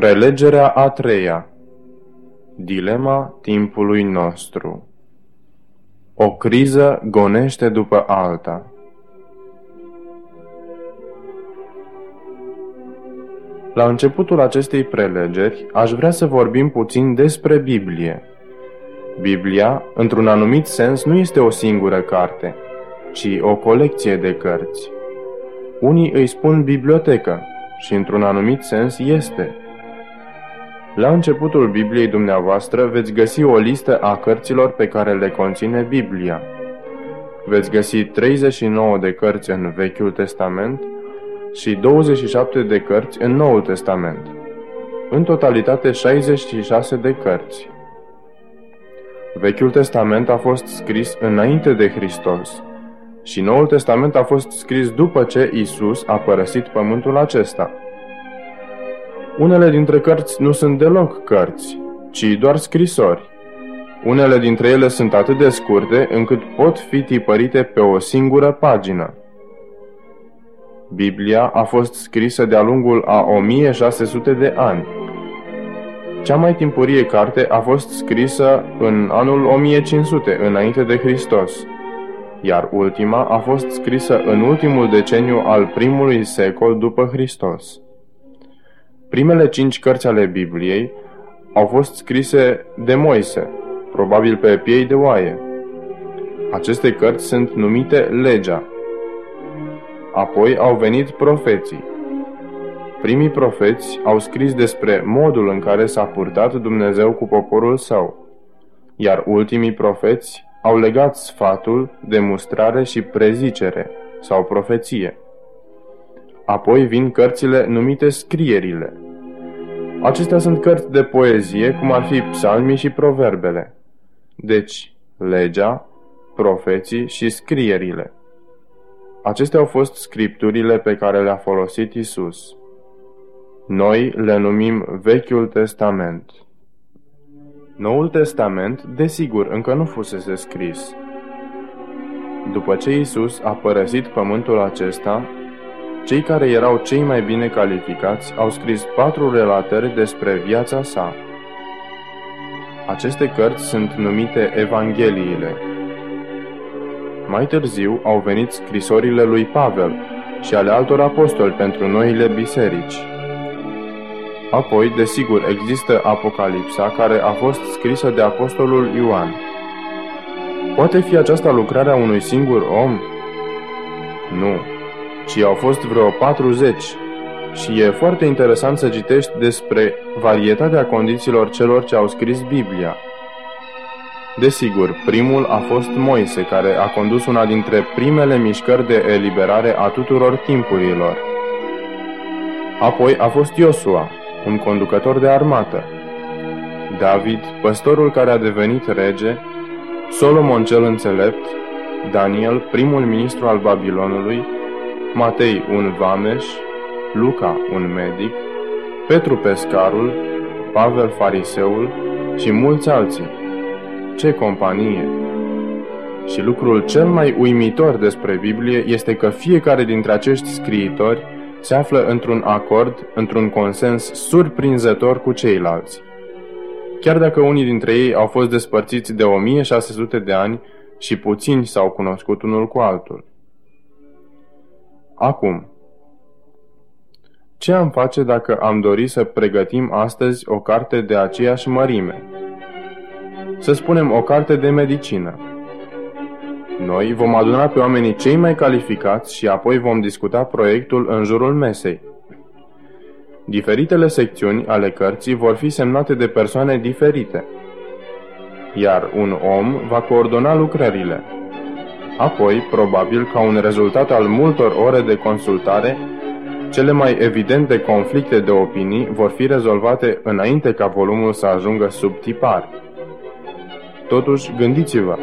Prelegerea a treia Dilema timpului nostru O criză gonește după alta. La începutul acestei prelegeri, aș vrea să vorbim puțin despre Biblie. Biblia, într-un anumit sens, nu este o singură carte, ci o colecție de cărți. Unii îi spun bibliotecă și, într-un anumit sens, este. La începutul Bibliei dumneavoastră veți găsi o listă a cărților pe care le conține Biblia. Veți găsi 39 de cărți în Vechiul Testament și 27 de cărți în Noul Testament. În totalitate 66 de cărți. Vechiul Testament a fost scris înainte de Hristos și Noul Testament a fost scris după ce Isus a părăsit pământul acesta. Unele dintre cărți nu sunt deloc cărți, ci doar scrisori. Unele dintre ele sunt atât de scurte încât pot fi tipărite pe o singură pagină. Biblia a fost scrisă de-a lungul a 1600 de ani. Cea mai timpurie carte a fost scrisă în anul 1500, înainte de Hristos, iar ultima a fost scrisă în ultimul deceniu al primului secol după Hristos. Primele cinci cărți ale Bibliei au fost scrise de Moise, probabil pe piei de oaie. Aceste cărți sunt numite Legea. Apoi au venit profeții. Primii profeți au scris despre modul în care s-a purtat Dumnezeu cu poporul său, iar ultimii profeți au legat sfatul, demonstrare și prezicere sau profeție. Apoi vin cărțile numite scrierile. Acestea sunt cărți de poezie, cum ar fi psalmii și proverbele. Deci, legea, profeții și scrierile. Acestea au fost scripturile pe care le-a folosit Isus. Noi le numim Vechiul Testament. Noul Testament, desigur, încă nu fusese scris. După ce Isus a părăsit pământul acesta, cei care erau cei mai bine calificați au scris patru relatări despre viața sa. Aceste cărți sunt numite Evangheliile. Mai târziu au venit scrisorile lui Pavel și ale altor apostoli pentru noile biserici. Apoi, desigur, există Apocalipsa, care a fost scrisă de apostolul Ioan. Poate fi aceasta lucrarea unui singur om? Nu, ci au fost vreo 40 și e foarte interesant să citești despre varietatea condițiilor celor ce au scris Biblia. Desigur, primul a fost Moise, care a condus una dintre primele mișcări de eliberare a tuturor timpurilor. Apoi a fost Iosua, un conducător de armată. David, păstorul care a devenit rege, Solomon cel înțelept, Daniel, primul ministru al Babilonului, Matei un vameș, Luca un medic, Petru pescarul, Pavel fariseul și mulți alții. Ce companie! Și lucrul cel mai uimitor despre Biblie este că fiecare dintre acești scriitori se află într-un acord, într-un consens surprinzător cu ceilalți. Chiar dacă unii dintre ei au fost despărțiți de 1600 de ani și puțini s-au cunoscut unul cu altul. Acum, ce am face dacă am dori să pregătim astăzi o carte de aceeași mărime? Să spunem o carte de medicină. Noi vom aduna pe oamenii cei mai calificați și apoi vom discuta proiectul în jurul mesei. Diferitele secțiuni ale cărții vor fi semnate de persoane diferite, iar un om va coordona lucrările. Apoi, probabil ca un rezultat al multor ore de consultare, cele mai evidente conflicte de opinii vor fi rezolvate înainte ca volumul să ajungă sub tipar. Totuși, gândiți-vă,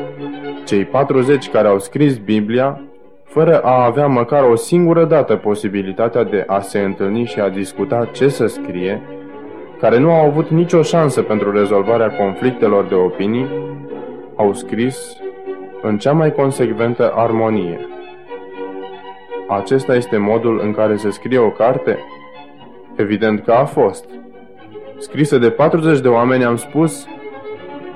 cei 40 care au scris Biblia, fără a avea măcar o singură dată posibilitatea de a se întâlni și a discuta ce să scrie, care nu au avut nicio șansă pentru rezolvarea conflictelor de opinii, au scris în cea mai consecventă armonie. Acesta este modul în care se scrie o carte? Evident că a fost. scrisă de 40 de oameni, am spus,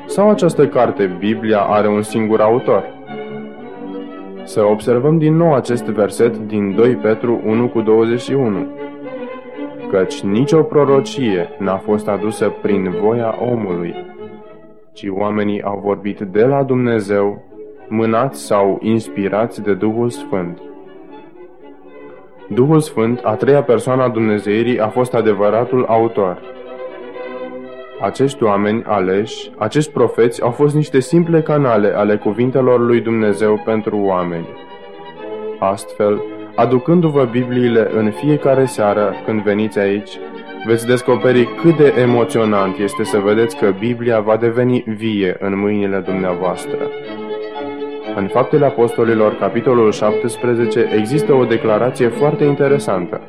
sau această carte, Biblia, are un singur autor? Să observăm din nou acest verset din 2 Petru 1 cu 21. Căci nicio prorocie n-a fost adusă prin voia omului, ci oamenii au vorbit de la Dumnezeu, mânați sau inspirați de Duhul Sfânt. Duhul Sfânt, a treia persoană a Dumnezeirii, a fost adevăratul autor. Acești oameni aleși, acești profeți, au fost niște simple canale ale cuvintelor lui Dumnezeu pentru oameni. Astfel, aducându-vă Bibliile în fiecare seară când veniți aici, veți descoperi cât de emoționant este să vedeți că Biblia va deveni vie în mâinile dumneavoastră. În Faptele Apostolilor, capitolul 17, există o declarație foarte interesantă.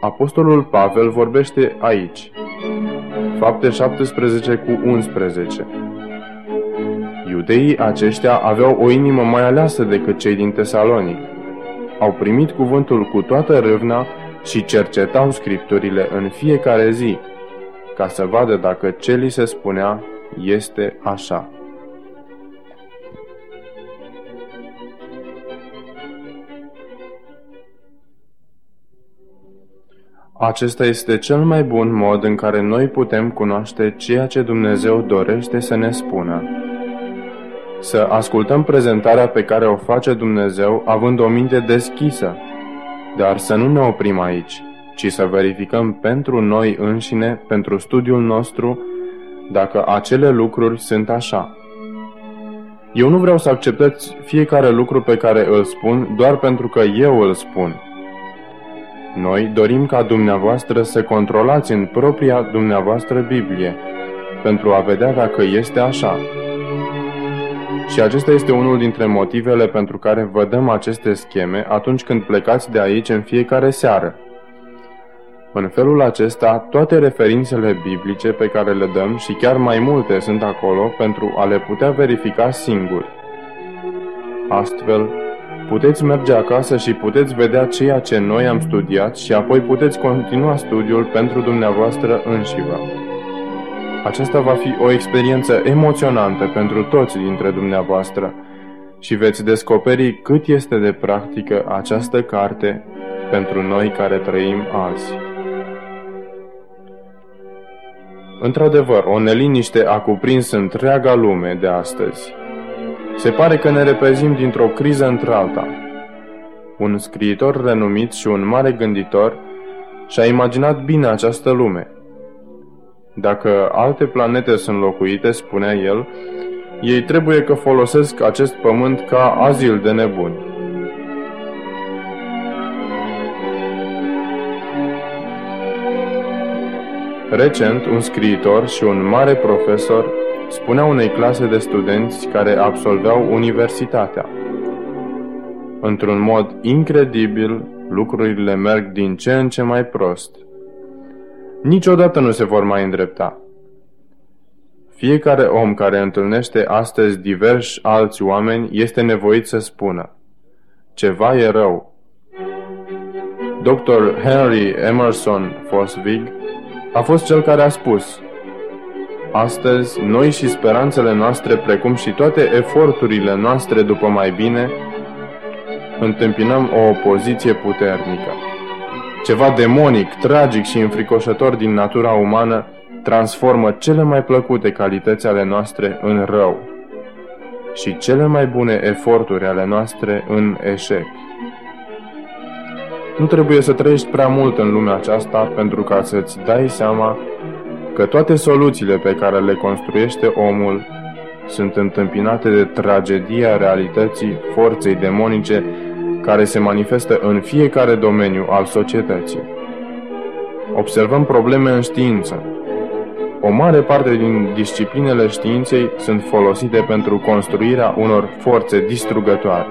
Apostolul Pavel vorbește aici. Fapte 17 cu 11 Iudeii aceștia aveau o inimă mai aleasă decât cei din Tesalonic. Au primit cuvântul cu toată râvna și cercetau scripturile în fiecare zi, ca să vadă dacă ce li se spunea este așa. Acesta este cel mai bun mod în care noi putem cunoaște ceea ce Dumnezeu dorește să ne spună. Să ascultăm prezentarea pe care o face Dumnezeu având o minte deschisă, dar să nu ne oprim aici, ci să verificăm pentru noi înșine, pentru studiul nostru, dacă acele lucruri sunt așa. Eu nu vreau să acceptați fiecare lucru pe care îl spun doar pentru că eu îl spun – noi dorim ca dumneavoastră să controlați în propria dumneavoastră Biblie, pentru a vedea dacă este așa. Și acesta este unul dintre motivele pentru care vă dăm aceste scheme atunci când plecați de aici în fiecare seară. În felul acesta, toate referințele biblice pe care le dăm și chiar mai multe sunt acolo pentru a le putea verifica singuri. Astfel, Puteți merge acasă și puteți vedea ceea ce noi am studiat și apoi puteți continua studiul pentru dumneavoastră înșivă. Aceasta va fi o experiență emoționantă pentru toți dintre dumneavoastră și veți descoperi cât este de practică această carte pentru noi care trăim azi. Într-adevăr, o neliniște a cuprins întreaga lume de astăzi. Se pare că ne repezim dintr-o criză într-alta. Un scriitor renumit și un mare gânditor și-a imaginat bine această lume. Dacă alte planete sunt locuite, spunea el, ei trebuie că folosesc acest pământ ca azil de nebuni. Recent, un scriitor și un mare profesor spunea unei clase de studenți care absolveau universitatea. Într-un mod incredibil, lucrurile merg din ce în ce mai prost. Niciodată nu se vor mai îndrepta. Fiecare om care întâlnește astăzi diversi alți oameni este nevoit să spună Ceva e rău. Dr. Henry Emerson Foswig a fost cel care a spus Astăzi, noi și speranțele noastre, precum și toate eforturile noastre după mai bine, întâmpinăm o opoziție puternică. Ceva demonic, tragic și înfricoșător din natura umană transformă cele mai plăcute calități ale noastre în rău și cele mai bune eforturi ale noastre în eșec. Nu trebuie să trăiești prea mult în lumea aceasta pentru ca să-ți dai seama că toate soluțiile pe care le construiește omul sunt întâmpinate de tragedia realității forței demonice care se manifestă în fiecare domeniu al societății. Observăm probleme în știință. O mare parte din disciplinele științei sunt folosite pentru construirea unor forțe distrugătoare.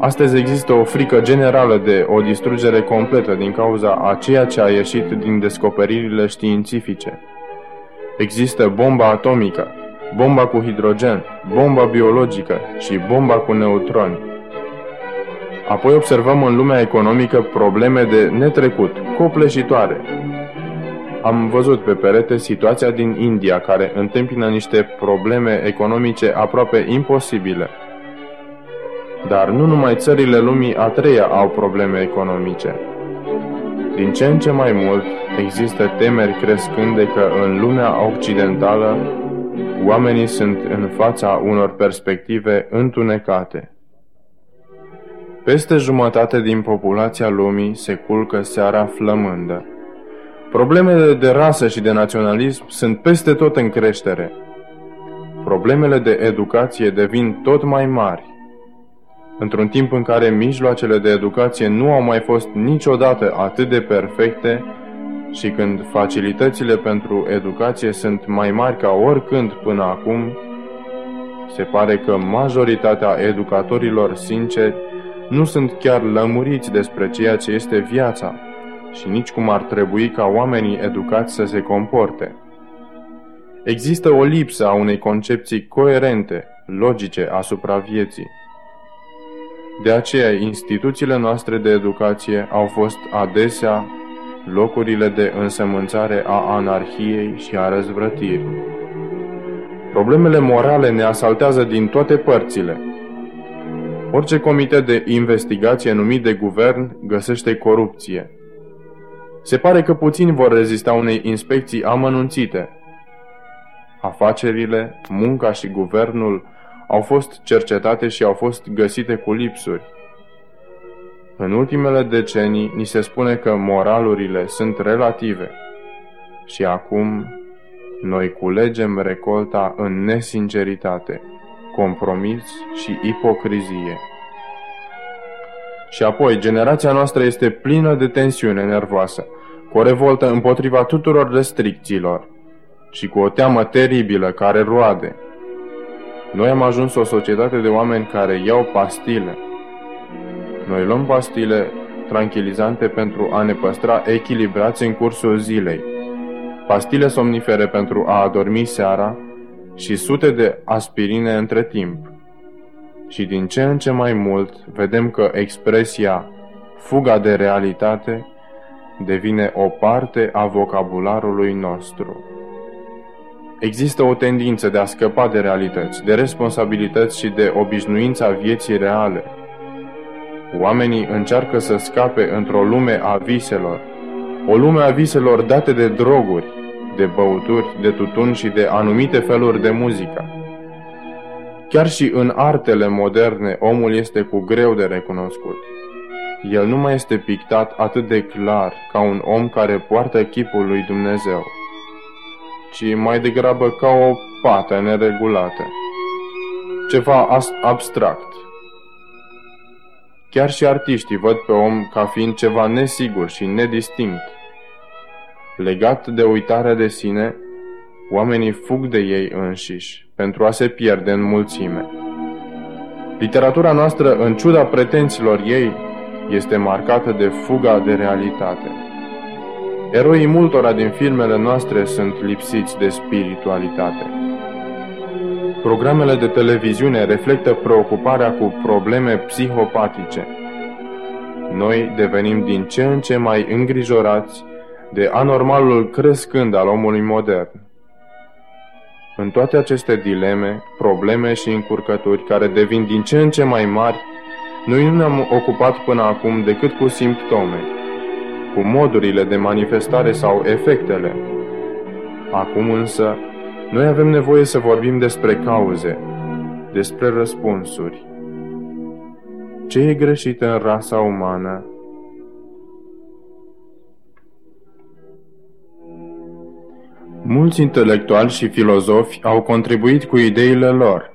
Astăzi există o frică generală de o distrugere completă din cauza a ceea ce a ieșit din descoperirile științifice. Există bomba atomică, bomba cu hidrogen, bomba biologică și bomba cu neutroni. Apoi observăm în lumea economică probleme de netrecut, copleșitoare. am văzut pe perete situația din India, care întâmpină niște probleme economice aproape imposibile. Dar nu numai țările lumii a treia au probleme economice. Din ce în ce mai mult există temeri crescânde că în lumea occidentală oamenii sunt în fața unor perspective întunecate. Peste jumătate din populația lumii se culcă seara flămândă. Problemele de rasă și de naționalism sunt peste tot în creștere. Problemele de educație devin tot mai mari. Într-un timp în care mijloacele de educație nu au mai fost niciodată atât de perfecte și când facilitățile pentru educație sunt mai mari ca oricând până acum, se pare că majoritatea educatorilor sinceri nu sunt chiar lămuriți despre ceea ce este viața și nici cum ar trebui ca oamenii educați să se comporte. Există o lipsă a unei concepții coerente, logice asupra vieții. De aceea, instituțiile noastre de educație au fost adesea locurile de însămânțare a anarhiei și a răzvrătirii. Problemele morale ne asaltează din toate părțile. Orice comitet de investigație numit de guvern găsește corupție. Se pare că puțini vor rezista unei inspecții amănunțite. Afacerile, munca și guvernul au fost cercetate și au fost găsite cu lipsuri. În ultimele decenii ni se spune că moralurile sunt relative și acum noi culegem recolta în nesinceritate, compromis și ipocrizie. Și apoi, generația noastră este plină de tensiune nervoasă, cu o revoltă împotriva tuturor restricțiilor și cu o teamă teribilă care roade. Noi am ajuns o societate de oameni care iau pastile. Noi luăm pastile tranquilizante pentru a ne păstra echilibrați în cursul zilei, pastile somnifere pentru a adormi seara și sute de aspirine între timp. Și din ce în ce mai mult vedem că expresia fuga de realitate devine o parte a vocabularului nostru. Există o tendință de a scăpa de realități, de responsabilități și de obișnuința vieții reale. Oamenii încearcă să scape într-o lume a viselor, o lume a viselor date de droguri, de băuturi, de tutun și de anumite feluri de muzică. Chiar și în artele moderne, omul este cu greu de recunoscut. El nu mai este pictat atât de clar ca un om care poartă chipul lui Dumnezeu, ci mai degrabă ca o pată neregulată, ceva abstract. Chiar și artiștii văd pe om ca fiind ceva nesigur și nedistinct. Legat de uitarea de sine, oamenii fug de ei înșiși pentru a se pierde în mulțime. Literatura noastră, în ciuda pretențiilor ei, este marcată de fuga de realitate. Eroii multora din filmele noastre sunt lipsiți de spiritualitate. Programele de televiziune reflectă preocuparea cu probleme psihopatice. Noi devenim din ce în ce mai îngrijorați de anormalul crescând al omului modern. În toate aceste dileme, probleme și încurcături care devin din ce în ce mai mari, noi nu ne-am ocupat până acum decât cu simptome, cu modurile de manifestare sau efectele. Acum însă, noi avem nevoie să vorbim despre cauze, despre răspunsuri. Ce e greșit în rasa umană Mulți intelectuali și filozofi au contribuit cu ideile lor,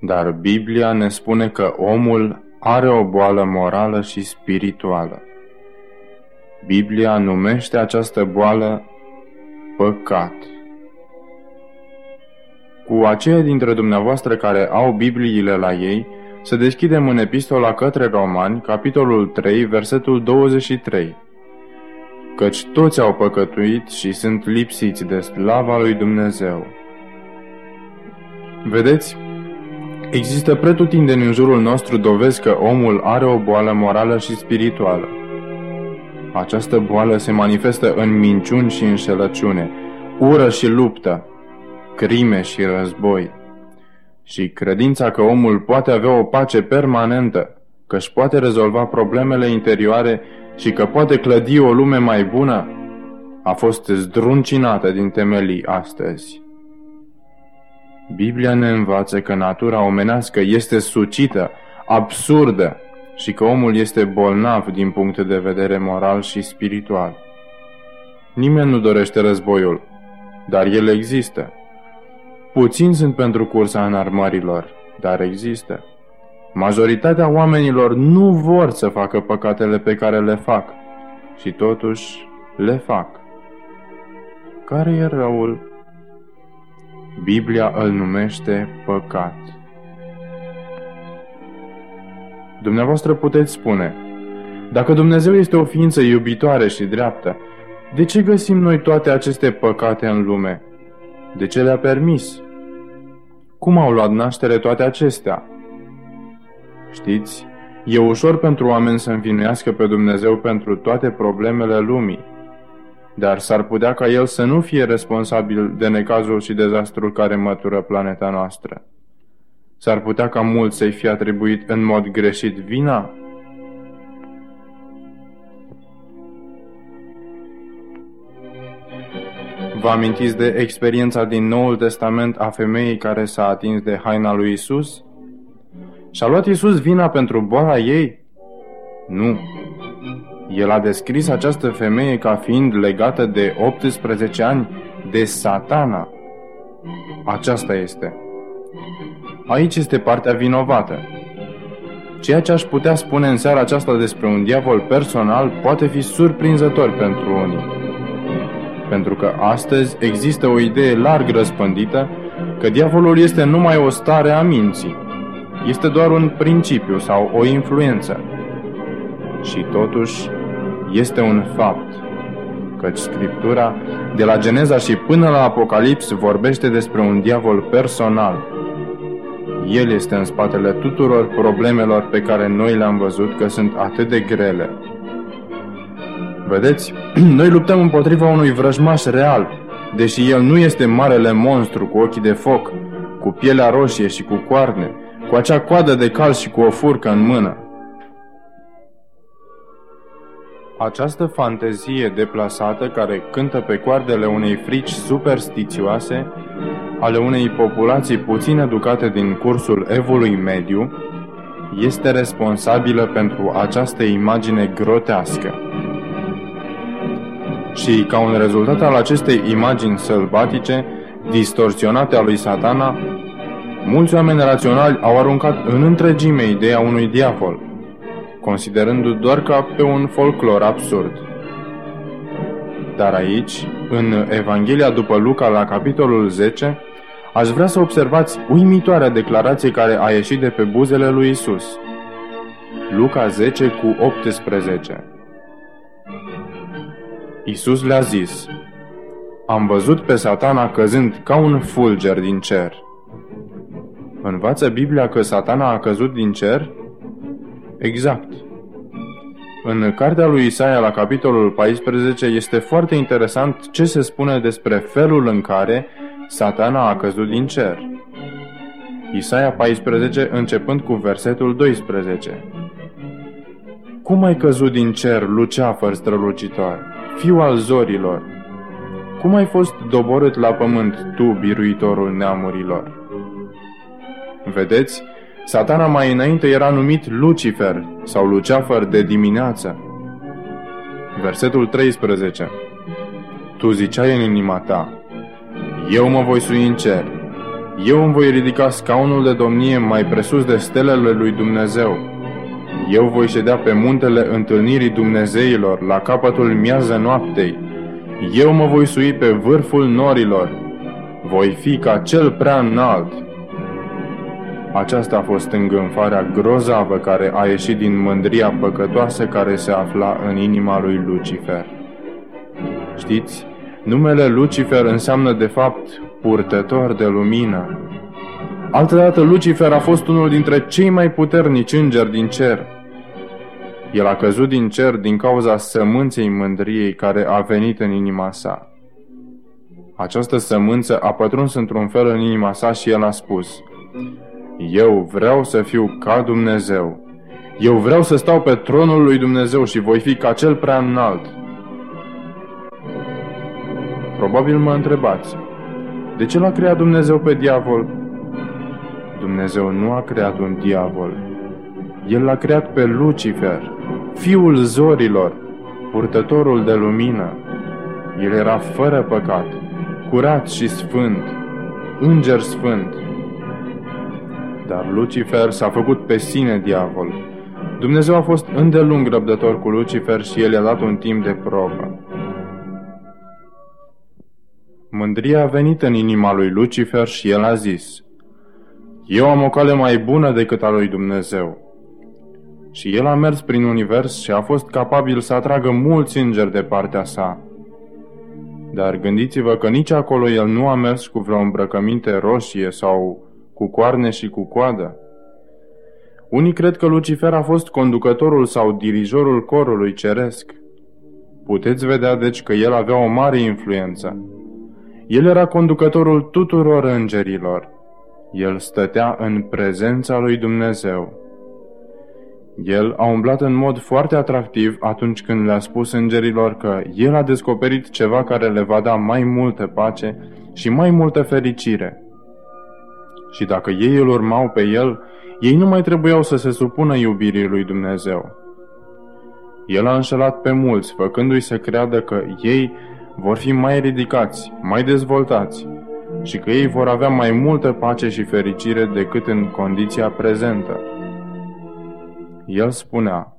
dar Biblia ne spune că omul are o boală morală și spirituală. Biblia numește această boală păcat. Cu aceia dintre dumneavoastră care au Bibliile la ei, să deschidem în epistola către Romani, capitolul 3, versetul 23 căci toți au păcătuit și sunt lipsiți de slava lui Dumnezeu. Vedeți, există pretutindeni în jurul nostru dovezi că omul are o boală morală și spirituală. Această boală se manifestă în minciuni și înșelăciune, ură și luptă, crime și război. Și credința că omul poate avea o pace permanentă, că își poate rezolva problemele interioare și că poate clădi o lume mai bună, a fost zdruncinată din temelii astăzi. Biblia ne învață că natura omenească este sucită, absurdă și că omul este bolnav din punct de vedere moral și spiritual. Nimeni nu dorește războiul, dar el există. Puțini sunt pentru cursa înarmărilor, dar există. Majoritatea oamenilor nu vor să facă păcatele pe care le fac și totuși le fac. Care e răul? Biblia îl numește păcat. Dumneavoastră puteți spune, dacă Dumnezeu este o ființă iubitoare și dreaptă, de ce găsim noi toate aceste păcate în lume? De ce le-a permis? Cum au luat naștere toate acestea? Știți, e ușor pentru oameni să învinuiască pe Dumnezeu pentru toate problemele lumii, dar s-ar putea ca El să nu fie responsabil de necazul și dezastrul care mătură planeta noastră. S-ar putea ca mult să-i fie atribuit în mod greșit vina? Vă amintiți de experiența din Noul Testament a femeii care s-a atins de haina lui Isus? Și-a luat Isus vina pentru boala ei? Nu. El a descris această femeie ca fiind legată de 18 ani de satana. Aceasta este. Aici este partea vinovată. Ceea ce aș putea spune în seara aceasta despre un diavol personal poate fi surprinzător pentru unii. Pentru că astăzi există o idee larg răspândită că diavolul este numai o stare a minții. Este doar un principiu sau o influență. Și totuși este un fapt, căci Scriptura, de la Geneza și până la Apocalips, vorbește despre un diavol personal – el este în spatele tuturor problemelor pe care noi le-am văzut că sunt atât de grele. Vedeți, noi luptăm împotriva unui vrăjmaș real, deși el nu este marele monstru cu ochii de foc, cu pielea roșie și cu coarne, cu acea coadă de cal și cu o furcă în mână. Această fantezie deplasată care cântă pe coardele unei frici superstițioase ale unei populații puțin educate din cursul evului mediu, este responsabilă pentru această imagine grotească. Și ca un rezultat al acestei imagini sălbatice, distorsionate a lui satana, mulți oameni raționali au aruncat în întregime ideea unui diavol, considerându doar ca pe un folclor absurd. Dar aici, în Evanghelia după Luca, la capitolul 10, aș vrea să observați uimitoarea declarație care a ieșit de pe buzele lui Isus. Luca 10 cu 18 Isus le-a zis, Am văzut pe satana căzând ca un fulger din cer. Învață Biblia că satana a căzut din cer? Exact. În cartea lui Isaia, la capitolul 14, este foarte interesant ce se spune despre felul în care satana a căzut din cer. Isaia 14, începând cu versetul 12. Cum ai căzut din cer, luceafăr strălucitor, fiu al zorilor? Cum ai fost doborât la pământ, tu, biruitorul neamurilor? Vedeți, satana mai înainte era numit Lucifer sau Luceafăr de dimineață. Versetul 13. Tu ziceai în inima ta, eu mă voi sui în cer. Eu îmi voi ridica scaunul de domnie mai presus de stelele lui Dumnezeu. Eu voi ședea pe muntele întâlnirii Dumnezeilor, la capătul miază noaptei. Eu mă voi sui pe vârful norilor. Voi fi ca cel prea înalt. Aceasta a fost îngânfarea grozavă care a ieșit din mândria păcătoasă care se afla în inima lui Lucifer. Știți, Numele Lucifer înseamnă de fapt purtător de lumină. Altădată Lucifer a fost unul dintre cei mai puternici îngeri din cer. El a căzut din cer din cauza sămânței mândriei care a venit în inima sa. Această sămânță a pătruns într-un fel în inima sa și el a spus, Eu vreau să fiu ca Dumnezeu. Eu vreau să stau pe tronul lui Dumnezeu și voi fi ca cel prea înalt. Probabil mă întrebați, de ce l-a creat Dumnezeu pe diavol? Dumnezeu nu a creat un diavol. El l-a creat pe Lucifer, fiul zorilor, purtătorul de lumină. El era fără păcat, curat și sfânt, înger sfânt. Dar Lucifer s-a făcut pe sine diavol. Dumnezeu a fost îndelung răbdător cu Lucifer și el i-a dat un timp de probă. Mândria a venit în inima lui Lucifer și el a zis, Eu am o cale mai bună decât a lui Dumnezeu. Și el a mers prin univers și a fost capabil să atragă mulți îngeri de partea sa. Dar gândiți-vă că nici acolo el nu a mers cu vreo îmbrăcăminte roșie sau cu coarne și cu coadă. Unii cred că Lucifer a fost conducătorul sau dirijorul corului ceresc. Puteți vedea deci că el avea o mare influență. El era conducătorul tuturor îngerilor. El stătea în prezența lui Dumnezeu. El a umblat în mod foarte atractiv atunci când le-a spus îngerilor că el a descoperit ceva care le va da mai multă pace și mai multă fericire. Și dacă ei îl urmau pe el, ei nu mai trebuiau să se supună iubirii lui Dumnezeu. El a înșelat pe mulți, făcându-i să creadă că ei vor fi mai ridicați, mai dezvoltați și că ei vor avea mai multă pace și fericire decât în condiția prezentă. El spunea,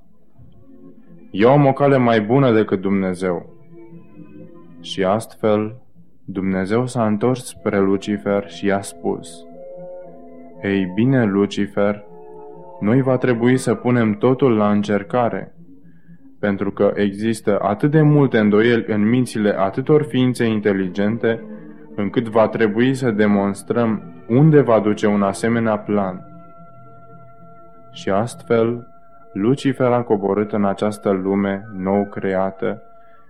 Eu am o cale mai bună decât Dumnezeu. Și astfel, Dumnezeu s-a întors spre Lucifer și i-a spus, Ei bine, Lucifer, noi va trebui să punem totul la încercare – pentru că există atât de multe îndoieli în mințile atâtor ființe inteligente, încât va trebui să demonstrăm unde va duce un asemenea plan. Și astfel, Lucifer a coborât în această lume nou creată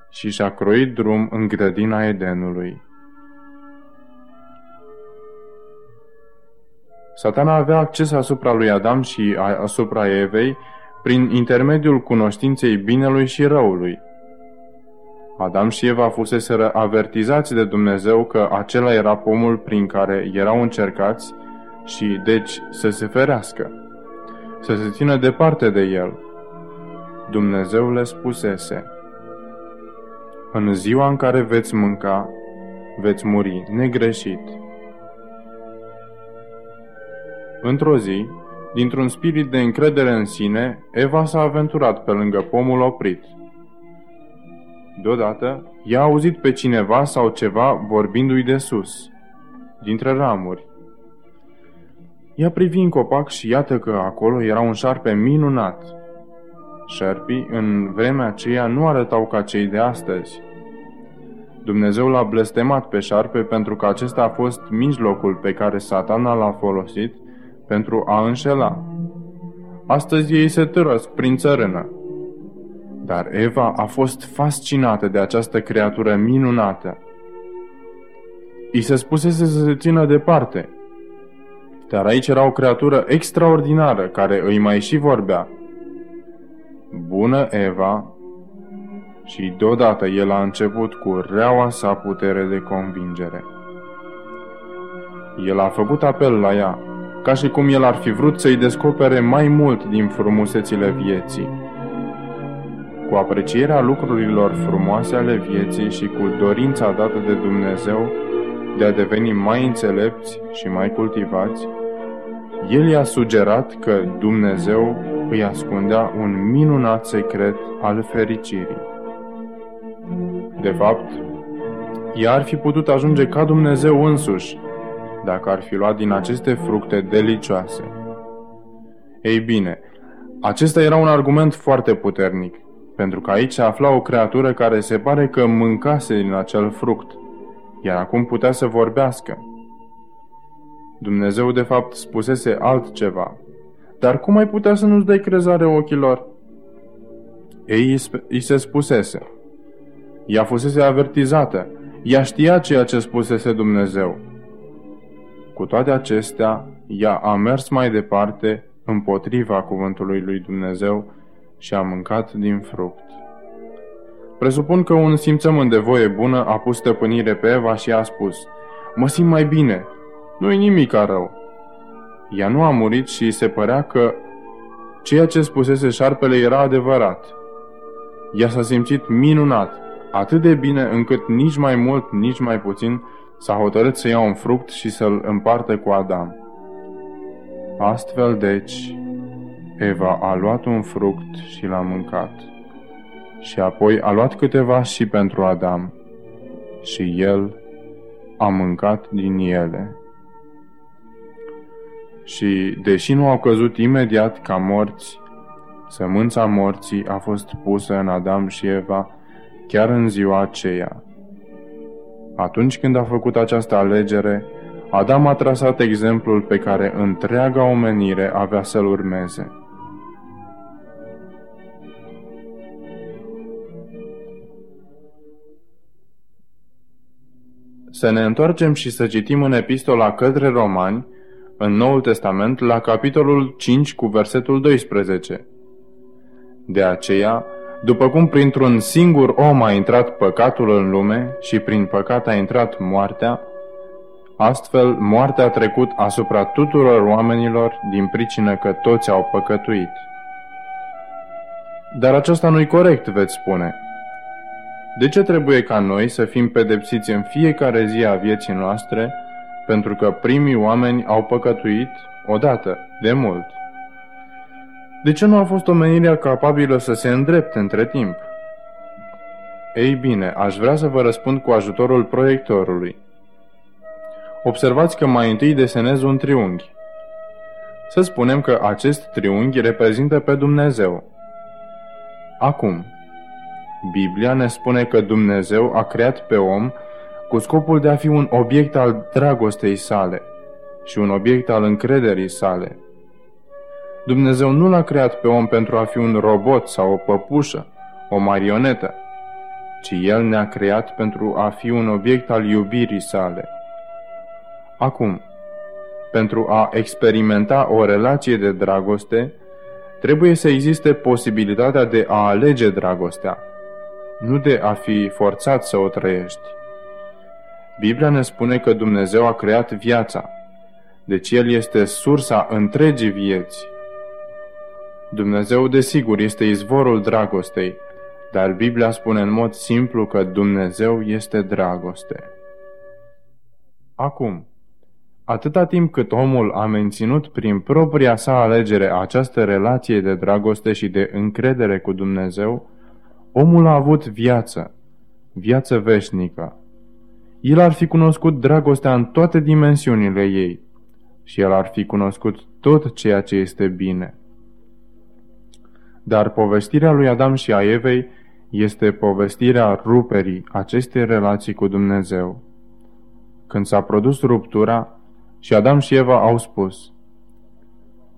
și și-a croit drum în grădina Edenului. Satana avea acces asupra lui Adam și asupra Evei prin intermediul cunoștinței binelui și răului. Adam și Eva fuseseră avertizați de Dumnezeu că acela era pomul prin care erau încercați și, deci, să se ferească, să se țină departe de el. Dumnezeu le spusese, În ziua în care veți mânca, veți muri negreșit. Într-o zi, Dintr-un spirit de încredere în sine, Eva s-a aventurat pe lângă pomul oprit. Deodată, ea a auzit pe cineva sau ceva vorbindu-i de sus, dintre ramuri. Ea privi în copac și iată că acolo era un șarpe minunat. Șerpii, în vremea aceea, nu arătau ca cei de astăzi. Dumnezeu l-a blestemat pe șarpe pentru că acesta a fost mijlocul pe care satana l-a folosit – pentru a înșela. Astăzi ei se târăsc prin țărână. Dar Eva a fost fascinată de această creatură minunată. I se spusese să se țină departe. Dar aici era o creatură extraordinară care îi mai și vorbea. Bună Eva! Și deodată el a început cu reaua sa putere de convingere. El a făcut apel la ea, ca și cum el ar fi vrut să-i descopere mai mult din frumusețile vieții. Cu aprecierea lucrurilor frumoase ale vieții și cu dorința dată de Dumnezeu de a deveni mai înțelepți și mai cultivați, el i-a sugerat că Dumnezeu îi ascundea un minunat secret al fericirii. De fapt, ea ar fi putut ajunge ca Dumnezeu însuși, dacă ar fi luat din aceste fructe delicioase. Ei bine, acesta era un argument foarte puternic, pentru că aici se afla o creatură care se pare că mâncase din acel fruct, iar acum putea să vorbească. Dumnezeu de fapt spusese altceva, dar cum ai putea să nu-ți dai crezare ochilor? ei îi se spusese. Ea fusese avertizată. Ea știa ceea ce spusese Dumnezeu. Cu toate acestea, ea a mers mai departe împotriva cuvântului lui Dumnezeu și a mâncat din fruct. Presupun că un simțământ de voie bună a pus stăpânire pe Eva și a spus, Mă simt mai bine, nu-i nimic rău. Ea nu a murit și se părea că ceea ce spusese șarpele era adevărat. Ea s-a simțit minunat, atât de bine încât nici mai mult, nici mai puțin s-a hotărât să ia un fruct și să-l împartă cu Adam. Astfel, deci, Eva a luat un fruct și l-a mâncat. Și apoi a luat câteva și pentru Adam. Și el a mâncat din ele. Și, deși nu au căzut imediat ca morți, sămânța morții a fost pusă în Adam și Eva chiar în ziua aceea. Atunci când a făcut această alegere, Adam a trasat exemplul pe care întreaga omenire avea să-l urmeze. Să ne întoarcem și să citim în epistola către romani, în Noul Testament, la capitolul 5 cu versetul 12. De aceea, după cum printr-un singur om a intrat păcatul în lume și prin păcat a intrat moartea, astfel moartea a trecut asupra tuturor oamenilor din pricină că toți au păcătuit. Dar aceasta nu-i corect, veți spune. De ce trebuie ca noi să fim pedepsiți în fiecare zi a vieții noastre pentru că primii oameni au păcătuit odată, de mult? De ce nu a fost omenirea capabilă să se îndrepte între timp? Ei bine, aș vrea să vă răspund cu ajutorul proiectorului. Observați că mai întâi desenez un triunghi. Să spunem că acest triunghi reprezintă pe Dumnezeu. Acum, Biblia ne spune că Dumnezeu a creat pe om cu scopul de a fi un obiect al dragostei sale și un obiect al încrederii sale. Dumnezeu nu l-a creat pe om pentru a fi un robot sau o păpușă, o marionetă, ci El ne-a creat pentru a fi un obiect al iubirii sale. Acum, pentru a experimenta o relație de dragoste, trebuie să existe posibilitatea de a alege dragostea, nu de a fi forțat să o trăiești. Biblia ne spune că Dumnezeu a creat viața, deci El este sursa întregii vieți. Dumnezeu, desigur, este izvorul dragostei, dar Biblia spune în mod simplu că Dumnezeu este dragoste. Acum, atâta timp cât omul a menținut prin propria sa alegere această relație de dragoste și de încredere cu Dumnezeu, omul a avut viață, viață veșnică. El ar fi cunoscut dragostea în toate dimensiunile ei și el ar fi cunoscut tot ceea ce este bine. Dar povestirea lui Adam și a Evei este povestirea ruperii acestei relații cu Dumnezeu. Când s-a produs ruptura și Adam și Eva au spus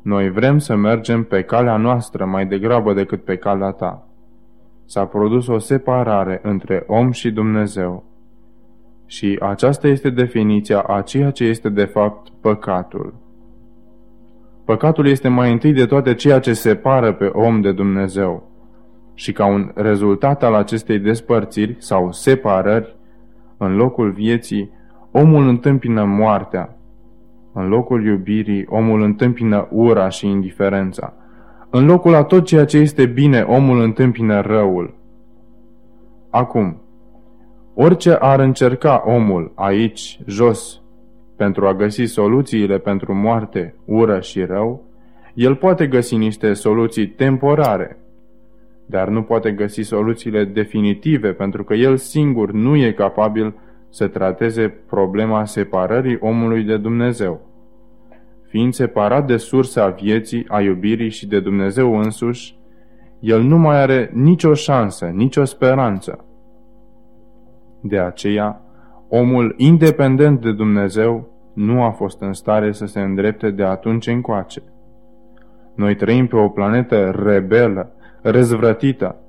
Noi vrem să mergem pe calea noastră mai degrabă decât pe calea ta. S-a produs o separare între om și Dumnezeu. Și aceasta este definiția a ceea ce este de fapt păcatul. Păcatul este mai întâi de toate ceea ce separă pe om de Dumnezeu. Și ca un rezultat al acestei despărțiri sau separări, în locul vieții, omul întâmpină moartea. În locul iubirii, omul întâmpină ura și indiferența. În locul a tot ceea ce este bine, omul întâmpină răul. Acum, orice ar încerca omul aici, jos, pentru a găsi soluțiile pentru moarte, ură și rău, el poate găsi niște soluții temporare, dar nu poate găsi soluțiile definitive pentru că el singur nu e capabil să trateze problema separării omului de Dumnezeu. Fiind separat de sursa vieții, a iubirii și de Dumnezeu însuși, el nu mai are nicio șansă, nicio speranță. De aceea, omul independent de Dumnezeu nu a fost în stare să se îndrepte de atunci încoace. Noi trăim pe o planetă rebelă, răzvrătită,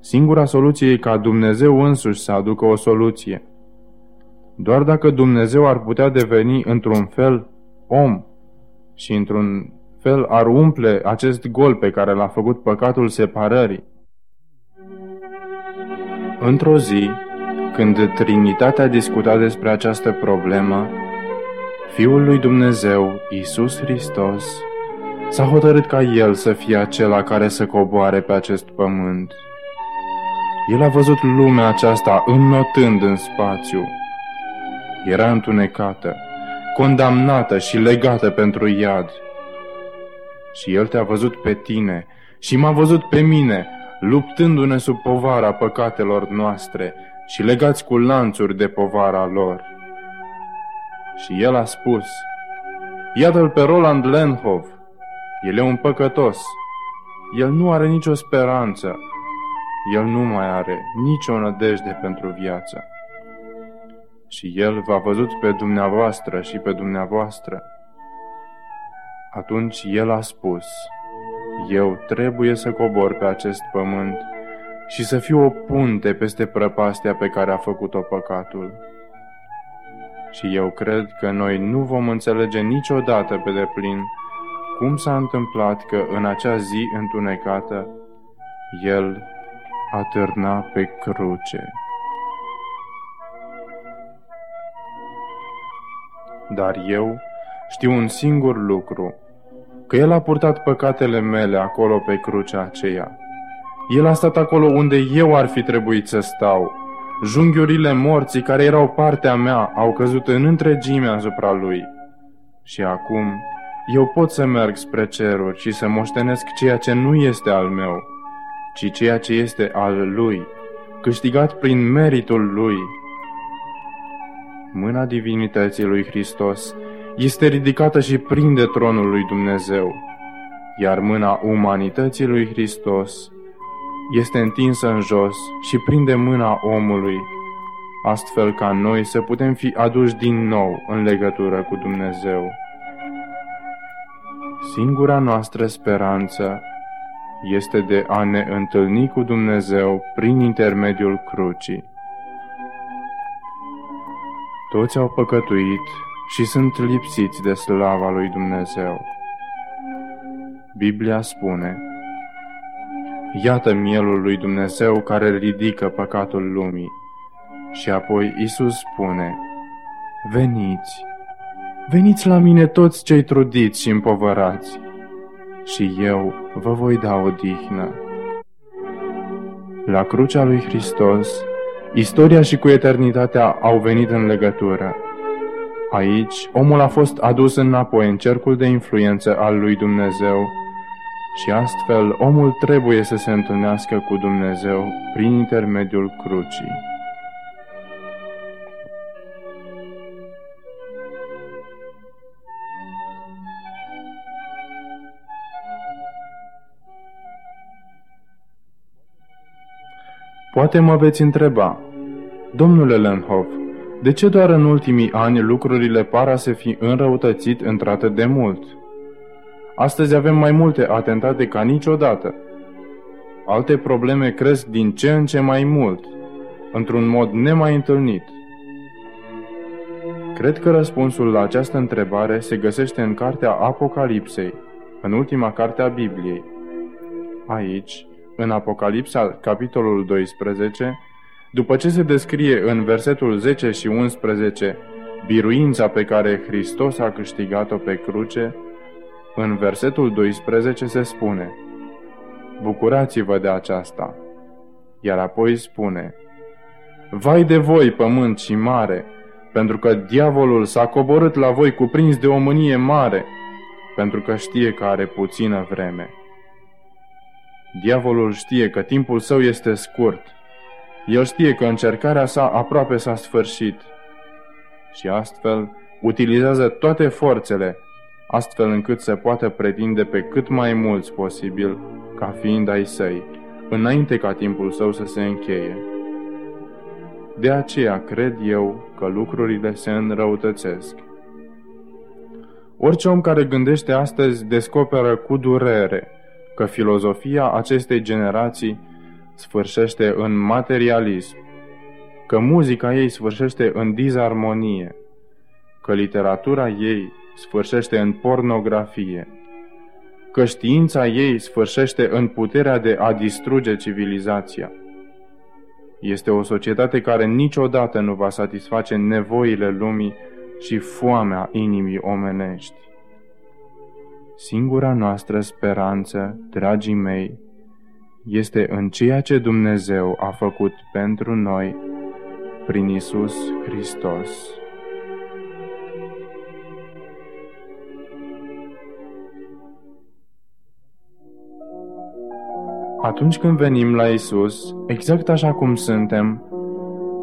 Singura soluție e ca Dumnezeu însuși să aducă o soluție. Doar dacă Dumnezeu ar putea deveni într-un fel om și într-un fel ar umple acest gol pe care l-a făcut păcatul separării. Într-o zi, când Trinitatea discuta despre această problemă, Fiul lui Dumnezeu, Isus Hristos, s-a hotărât ca El să fie acela care să coboare pe acest pământ. El a văzut lumea aceasta înnotând în spațiu. Era întunecată, condamnată și legată pentru iad. Și El te-a văzut pe tine și m-a văzut pe mine, luptându-ne sub povara păcatelor noastre și legați cu lanțuri de povara lor. Și el a spus, Iată-l pe Roland Lenhov, el e un păcătos, el nu are nicio speranță, el nu mai are nicio nădejde pentru viață. Și el v-a văzut pe dumneavoastră și pe dumneavoastră. Atunci el a spus, eu trebuie să cobor pe acest pământ și să fiu o punte peste prăpastia pe care a făcut-o păcatul. Și eu cred că noi nu vom înțelege niciodată pe deplin cum s-a întâmplat că în acea zi întunecată El atârna pe cruce. Dar eu știu un singur lucru, că El a purtat păcatele mele acolo pe crucea aceea el a stat acolo unde eu ar fi trebuit să stau. Junghiurile morții care erau partea mea au căzut în întregime asupra lui. Și acum eu pot să merg spre ceruri și să moștenesc ceea ce nu este al meu, ci ceea ce este al lui, câștigat prin meritul lui. Mâna divinității lui Hristos este ridicată și prinde tronul lui Dumnezeu, iar mâna umanității lui Hristos este întinsă în jos și prinde mâna omului, astfel ca noi să putem fi aduși din nou în legătură cu Dumnezeu. Singura noastră speranță este de a ne întâlni cu Dumnezeu prin intermediul crucii. Toți au păcătuit și sunt lipsiți de slava lui Dumnezeu. Biblia spune, Iată mielul lui Dumnezeu care ridică păcatul lumii. Și apoi Isus spune, Veniți, veniți la mine toți cei trudiți și împovărați, și eu vă voi da odihnă. La crucea lui Hristos, istoria și cu eternitatea au venit în legătură. Aici, omul a fost adus înapoi în cercul de influență al lui Dumnezeu, și astfel omul trebuie să se întâlnească cu Dumnezeu prin intermediul crucii. Poate mă veți întreba, Domnule Lenhoff, de ce doar în ultimii ani lucrurile par a se fi înrăutățit într-atât de mult? Astăzi avem mai multe atentate ca niciodată. Alte probleme cresc din ce în ce mai mult, într-un mod nemai întâlnit. Cred că răspunsul la această întrebare se găsește în cartea Apocalipsei, în ultima carte a Bibliei. Aici, în Apocalipsa, capitolul 12, după ce se descrie în versetul 10 și 11 biruința pe care Hristos a câștigat-o pe cruce, în versetul 12 se spune, Bucurați-vă de aceasta. Iar apoi spune, Vai de voi, pământ și mare, pentru că diavolul s-a coborât la voi cuprins de o mânie mare, pentru că știe că are puțină vreme. Diavolul știe că timpul său este scurt. El știe că încercarea sa aproape s-a sfârșit. Și astfel utilizează toate forțele astfel încât se poată pretinde pe cât mai mulți posibil ca fiind ai săi, înainte ca timpul său să se încheie. De aceea cred eu că lucrurile se înrăutățesc. Orice om care gândește astăzi descoperă cu durere că filozofia acestei generații sfârșește în materialism, că muzica ei sfârșește în dizarmonie, că literatura ei sfârșește în pornografie, că știința ei sfârșește în puterea de a distruge civilizația. Este o societate care niciodată nu va satisface nevoile lumii și foamea inimii omenești. Singura noastră speranță, dragii mei, este în ceea ce Dumnezeu a făcut pentru noi prin Isus Hristos. Atunci când venim la Isus, exact așa cum suntem,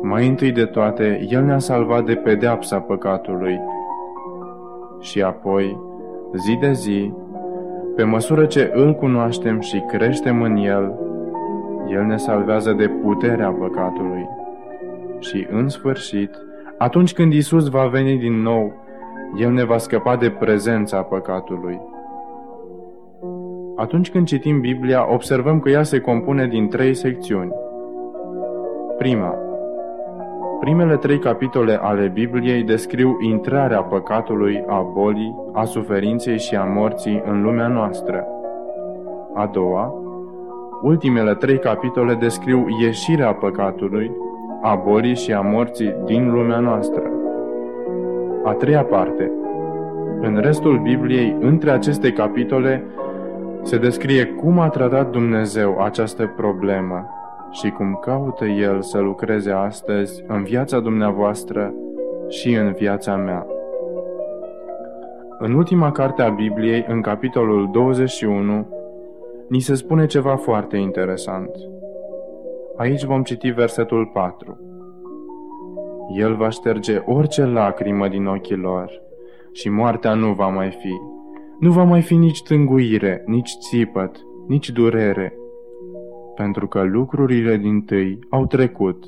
mai întâi de toate, El ne-a salvat de pedeapsa păcatului și apoi, zi de zi, pe măsură ce îl cunoaștem și creștem în El, El ne salvează de puterea păcatului. Și, în sfârșit, atunci când Isus va veni din nou, El ne va scăpa de prezența păcatului. Atunci când citim Biblia, observăm că ea se compune din trei secțiuni. Prima. Primele trei capitole ale Bibliei descriu intrarea păcatului, a bolii, a suferinței și a morții în lumea noastră. A doua. Ultimele trei capitole descriu ieșirea păcatului, a bolii și a morții din lumea noastră. A treia parte. În restul Bibliei, între aceste capitole, se descrie cum a tratat Dumnezeu această problemă și cum caută El să lucreze astăzi în viața dumneavoastră și în viața mea. În ultima carte a Bibliei, în capitolul 21, ni se spune ceva foarte interesant. Aici vom citi versetul 4. El va șterge orice lacrimă din ochii lor și moartea nu va mai fi. Nu va mai fi nici tânguire, nici țipăt, nici durere, pentru că lucrurile din tâi au trecut.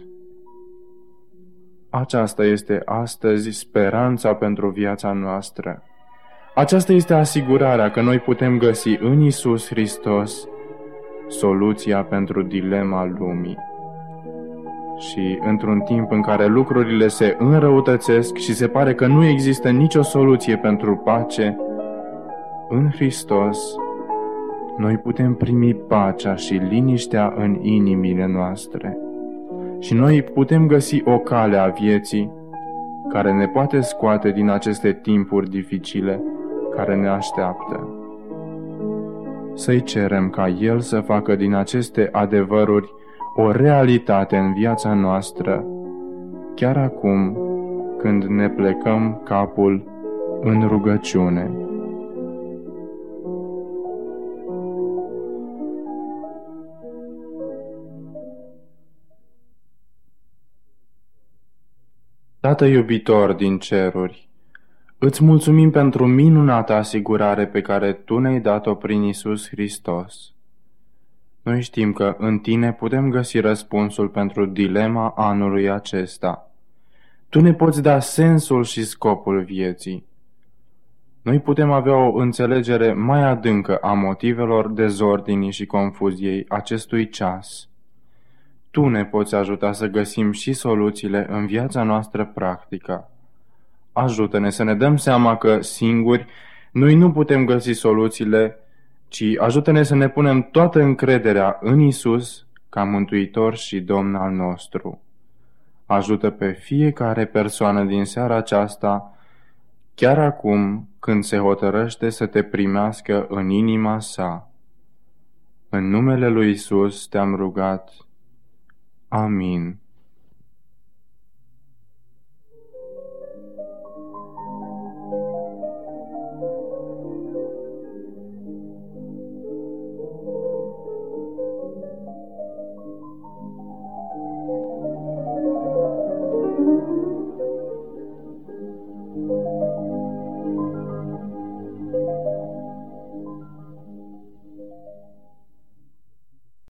Aceasta este astăzi speranța pentru viața noastră. Aceasta este asigurarea că noi putem găsi în Isus Hristos soluția pentru dilema lumii. Și într-un timp în care lucrurile se înrăutățesc și se pare că nu există nicio soluție pentru pace, în Hristos noi putem primi pacea și liniștea în inimile noastre. Și noi putem găsi o cale a vieții care ne poate scoate din aceste timpuri dificile care ne așteaptă. Să-i cerem ca El să facă din aceste adevăruri o realitate în viața noastră, chiar acum când ne plecăm capul în rugăciune. Tată iubitor din ceruri, îți mulțumim pentru minunata asigurare pe care Tu ne-ai dat-o prin Isus Hristos. Noi știm că în Tine putem găsi răspunsul pentru dilema anului acesta. Tu ne poți da sensul și scopul vieții. Noi putem avea o înțelegere mai adâncă a motivelor dezordinii și confuziei acestui ceas. Tu ne poți ajuta să găsim și soluțiile în viața noastră practică. Ajută-ne să ne dăm seama că singuri noi nu putem găsi soluțiile, ci ajută-ne să ne punem toată încrederea în Isus ca Mântuitor și Domn al nostru. Ajută pe fiecare persoană din seara aceasta, chiar acum când se hotărăște să te primească în inima sa. În numele lui Isus te-am rugat. Amin.